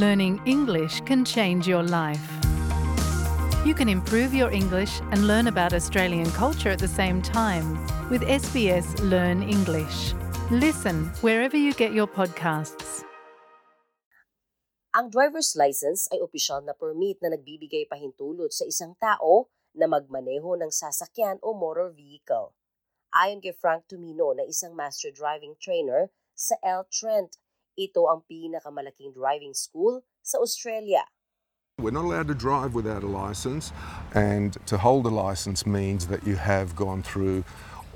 learning English can change your life. You can improve your English and learn about Australian culture at the same time with SBS Learn English. Listen wherever you get your podcasts. Ang driver's license ay opisyal na permit na nagbibigay pahintulot sa isang tao na magmaneho ng sasakyan o motor vehicle. Ayon kay Frank Tumino na isang master driving trainer sa L. Trent, ito ang pinakamalaking driving school sa Australia. We're not allowed to drive without a license, and to hold a license means that you have gone through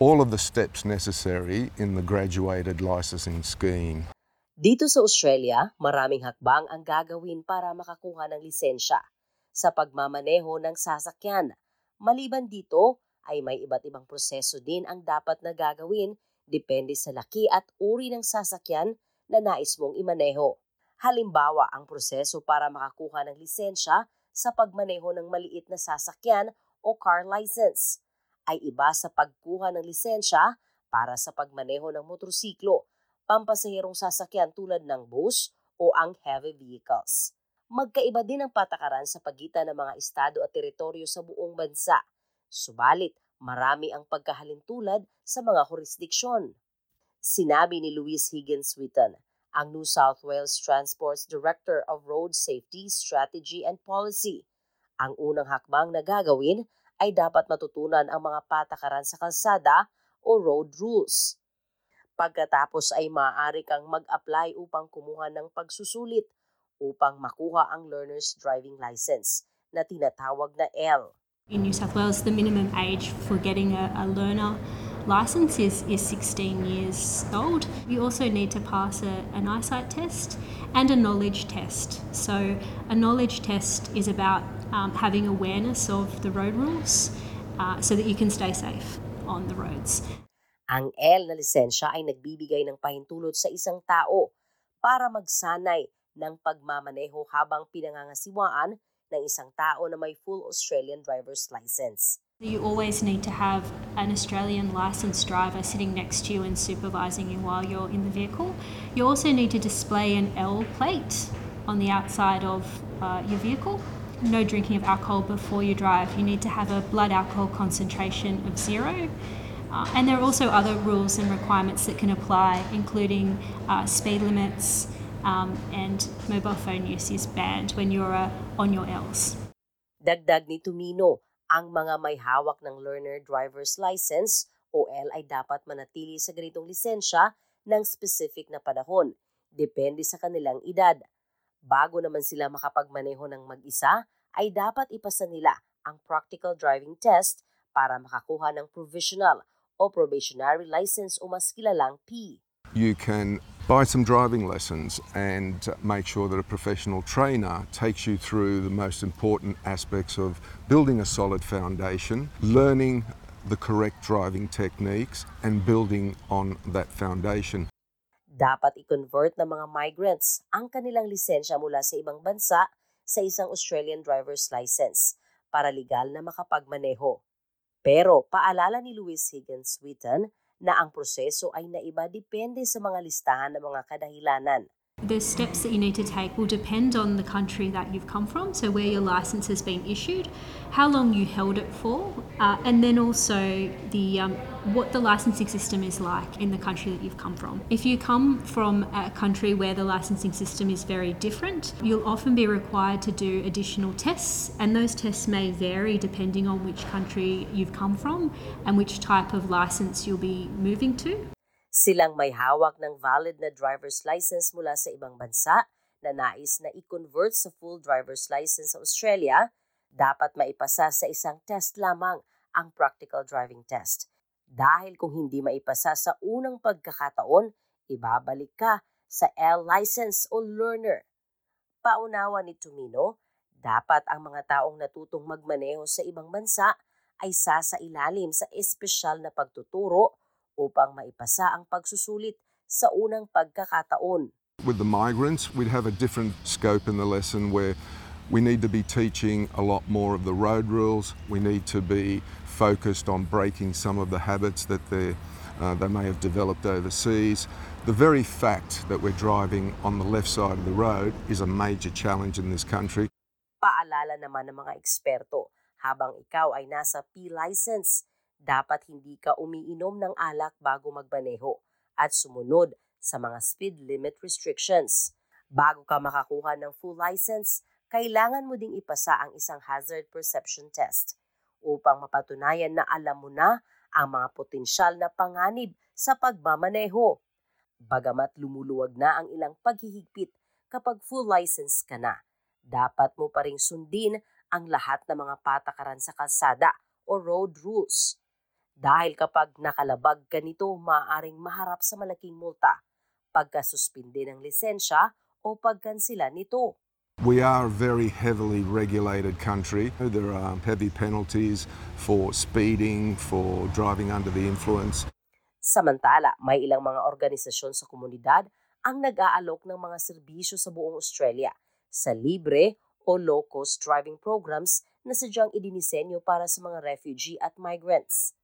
all of the steps necessary in the graduated licensing scheme. Dito sa Australia, maraming hakbang ang gagawin para makakuha ng lisensya sa pagmamaneho ng sasakyan. Maliban dito, ay may iba't ibang proseso din ang dapat na gagawin depende sa laki at uri ng sasakyan na nais mong imaneho. Halimbawa, ang proseso para makakuha ng lisensya sa pagmaneho ng maliit na sasakyan o car license ay iba sa pagkuha ng lisensya para sa pagmaneho ng motorsiklo, pampasaherong sasakyan tulad ng bus o ang heavy vehicles. Magkaiba din ang patakaran sa pagitan ng mga estado at teritoryo sa buong bansa. Subalit, marami ang pagkahalintulad sa mga jurisdiksyon. Sinabi ni Louise Higgins Witten, ang New South Wales Transport's Director of Road Safety, Strategy and Policy. Ang unang hakbang na gagawin ay dapat matutunan ang mga patakaran sa kalsada o road rules. Pagkatapos ay maaari kang mag-apply upang kumuha ng pagsusulit upang makuha ang learner's driving license na tinatawag na L. In New South Wales, the minimum age for getting a, a learner license is, is 16 years old. You also need to pass a, an eyesight test and a knowledge test. So, a knowledge test is about um, having awareness of the road rules uh, so that you can stay safe on the roads. Ang L na lisensya ay nagbibigay ng pahintulot sa isang tao para magsanay ng pagmamaneho habang pinangangasiwaan ng isang tao na may full Australian driver's license. You always need to have an Australian licensed driver sitting next to you and supervising you while you're in the vehicle. You also need to display an L plate on the outside of uh, your vehicle. No drinking of alcohol before you drive. You need to have a blood alcohol concentration of zero. Uh, and there are also other rules and requirements that can apply, including uh, speed limits, um, and mobile phone use is banned when you're uh, on your Ls. Dagdag ni Tumino, ang mga may hawak ng learner driver's license o L ay dapat manatili sa ganitong lisensya ng specific na panahon, depende sa kanilang edad. Bago naman sila makapagmaneho ng mag-isa, ay dapat ipasa nila ang practical driving test para makakuha ng provisional o probationary license o mas kilalang P. You can buy some driving lessons and make sure that a professional trainer takes you through the most important aspects of building a solid foundation, learning the correct driving techniques, and building on that foundation. Dapat i-convert ng mga migrants ang kanilang lisensya mula sa ibang bansa sa isang Australian driver's license para legal na makapagmaneho. Pero paalala ni Louis Higgins Witten na ang proseso ay naiba depende sa mga listahan ng mga kadahilanan. The steps that you need to take will depend on the country that you've come from, so where your license has been issued, how long you held it for, uh, and then also the um, what the licensing system is like in the country that you've come from. If you come from a country where the licensing system is very different, you'll often be required to do additional tests, and those tests may vary depending on which country you've come from and which type of license you'll be moving to. Silang may hawak ng valid na driver's license mula sa ibang bansa na nais na i-convert sa full driver's license sa Australia, dapat maipasa sa isang test lamang ang practical driving test. Dahil kung hindi maipasa sa unang pagkakataon, ibabalik ka sa L license o learner. Paunawa ni Tumino, dapat ang mga taong natutong magmaneho sa ibang bansa ay sasa ilalim sa espesyal na pagtuturo upang maipasa ang pagsusulit sa unang pagkakataon. With the migrants, we'd have a different scope in the lesson where we need to be teaching a lot more of the road rules. We need to be focused on breaking some of the habits that they're uh, they may have developed overseas. The very fact that we're driving on the left side of the road is a major challenge in this country. Paalala naman ng mga eksperto, habang ikaw ay nasa P-license, dapat hindi ka umiinom ng alak bago magmaneho at sumunod sa mga speed limit restrictions. Bago ka makakuha ng full license, kailangan mo ding ipasa ang isang hazard perception test upang mapatunayan na alam mo na ang mga potensyal na panganib sa pagmamaneho. Bagamat lumuluwag na ang ilang paghihigpit kapag full license ka na, dapat mo pa ring sundin ang lahat ng mga patakaran sa kalsada o road rules. Dahil kapag nakalabag ka nito, maaaring maharap sa malaking multa, pagkasuspinde ng lisensya o pagkansila nito. We are a very heavily regulated country. There are heavy penalties for speeding, for driving under the influence. Samantala, may ilang mga organisasyon sa komunidad ang nag-aalok ng mga serbisyo sa buong Australia sa libre o low-cost driving programs na sadyang idinisenyo para sa mga refugee at migrants.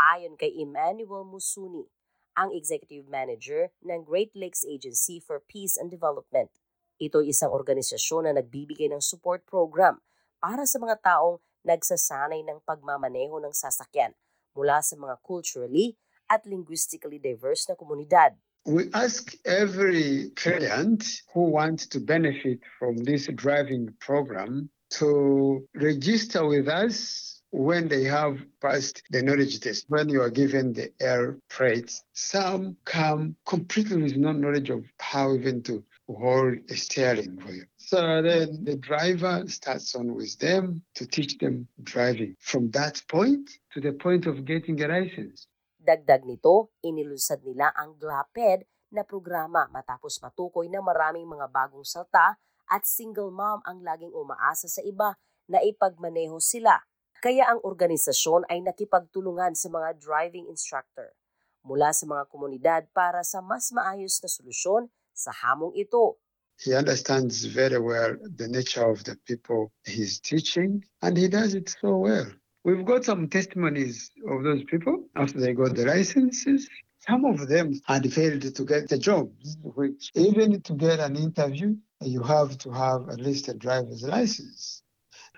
Ayon kay Emmanuel Musuni, ang executive manager ng Great Lakes Agency for Peace and Development. Ito ay isang organisasyon na nagbibigay ng support program para sa mga taong nagsasanay ng pagmamaneho ng sasakyan mula sa mga culturally at linguistically diverse na komunidad. We ask every client who wants to benefit from this driving program to register with us when they have passed the knowledge test. When you are given the air freight, some come completely with no knowledge of how even to hold a steering wheel. So then the driver starts on with them to teach them driving from that point to the point of getting a license. Dagdag nito, inilunsad nila ang GLAPED na programa matapos matukoy na maraming mga bagong salta at single mom ang laging umaasa sa iba na ipagmaneho sila. Kaya ang organisasyon ay nakipagtulungan sa mga driving instructor mula sa mga komunidad para sa mas maayos na solusyon sa hamong ito. He understands very well the nature of the people he's teaching, and he does it so well. We've got some testimonies of those people after they got the licenses. Some of them had failed to get the jobs, which even to get an interview, you have to have at least a driver's license.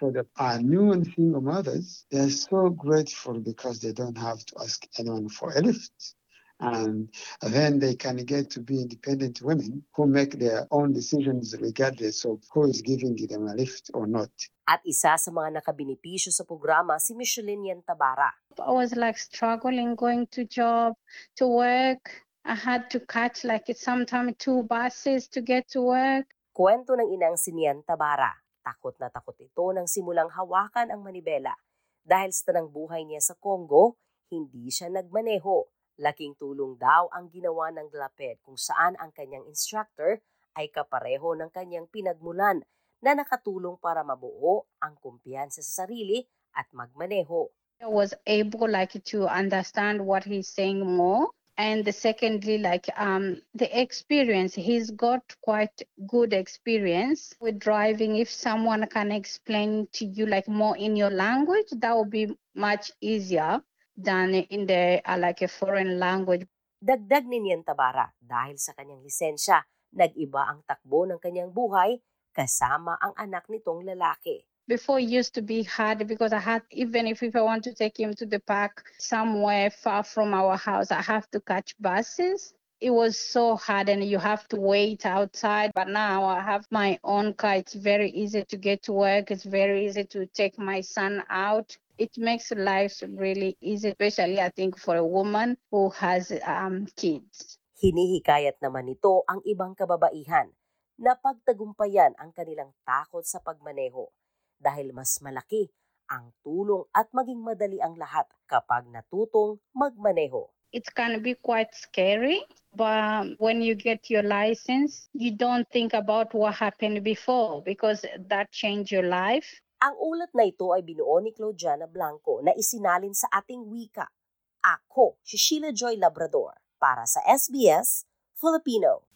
For the our new and single mothers, they're so grateful because they don't have to ask anyone for a lift. And then they can get to be independent women who make their own decisions regardless of who is giving them a lift or not. At isa sa mga nakabinipisyo sa programa si Micheline Yantabara. I was like struggling going to job, to work. I had to catch like sometimes two buses to get to work. Kwento ng inang si Nian Tabara. Takot na takot ito nang simulang hawakan ang manibela. Dahil sa tanang buhay niya sa Congo, hindi siya nagmaneho. Laking tulong daw ang ginawa ng GLAPED kung saan ang kanyang instructor ay kapareho ng kanyang pinagmulan na nakatulong para mabuo ang kumpiyansa sa sarili at magmaneho. I was able like to understand what he's saying more. And the secondly, like um, the experience, he's got quite good experience with driving. If someone can explain to you like more in your language, that would be much easier than in the uh, like a foreign language. Dagdag ni Nian Tabara dahil sa kanyang lisensya, nag-iba ang takbo ng kanyang buhay kasama ang anak nitong lalaki. Before it used to be hard because I had even if, if I want to take him to the park somewhere far from our house, I have to catch buses. It was so hard and you have to wait outside. But now I have my own car. It's very easy to get to work. It's very easy to take my son out. It makes life really easy, especially I think for a woman who has um, kids. Hinihikayat naman nito ang ibang kababaihan na pagtagumpayan ang kanilang takot sa pagmaneho dahil mas malaki ang tulong at maging madali ang lahat kapag natutong magmaneho. It can be quite scary, but when you get your license, you don't think about what happened before because that changed your life. Ang ulat na ito ay binuo ni Claudiana Blanco na isinalin sa ating wika. Ako, si Sheila Joy Labrador, para sa SBS Filipino.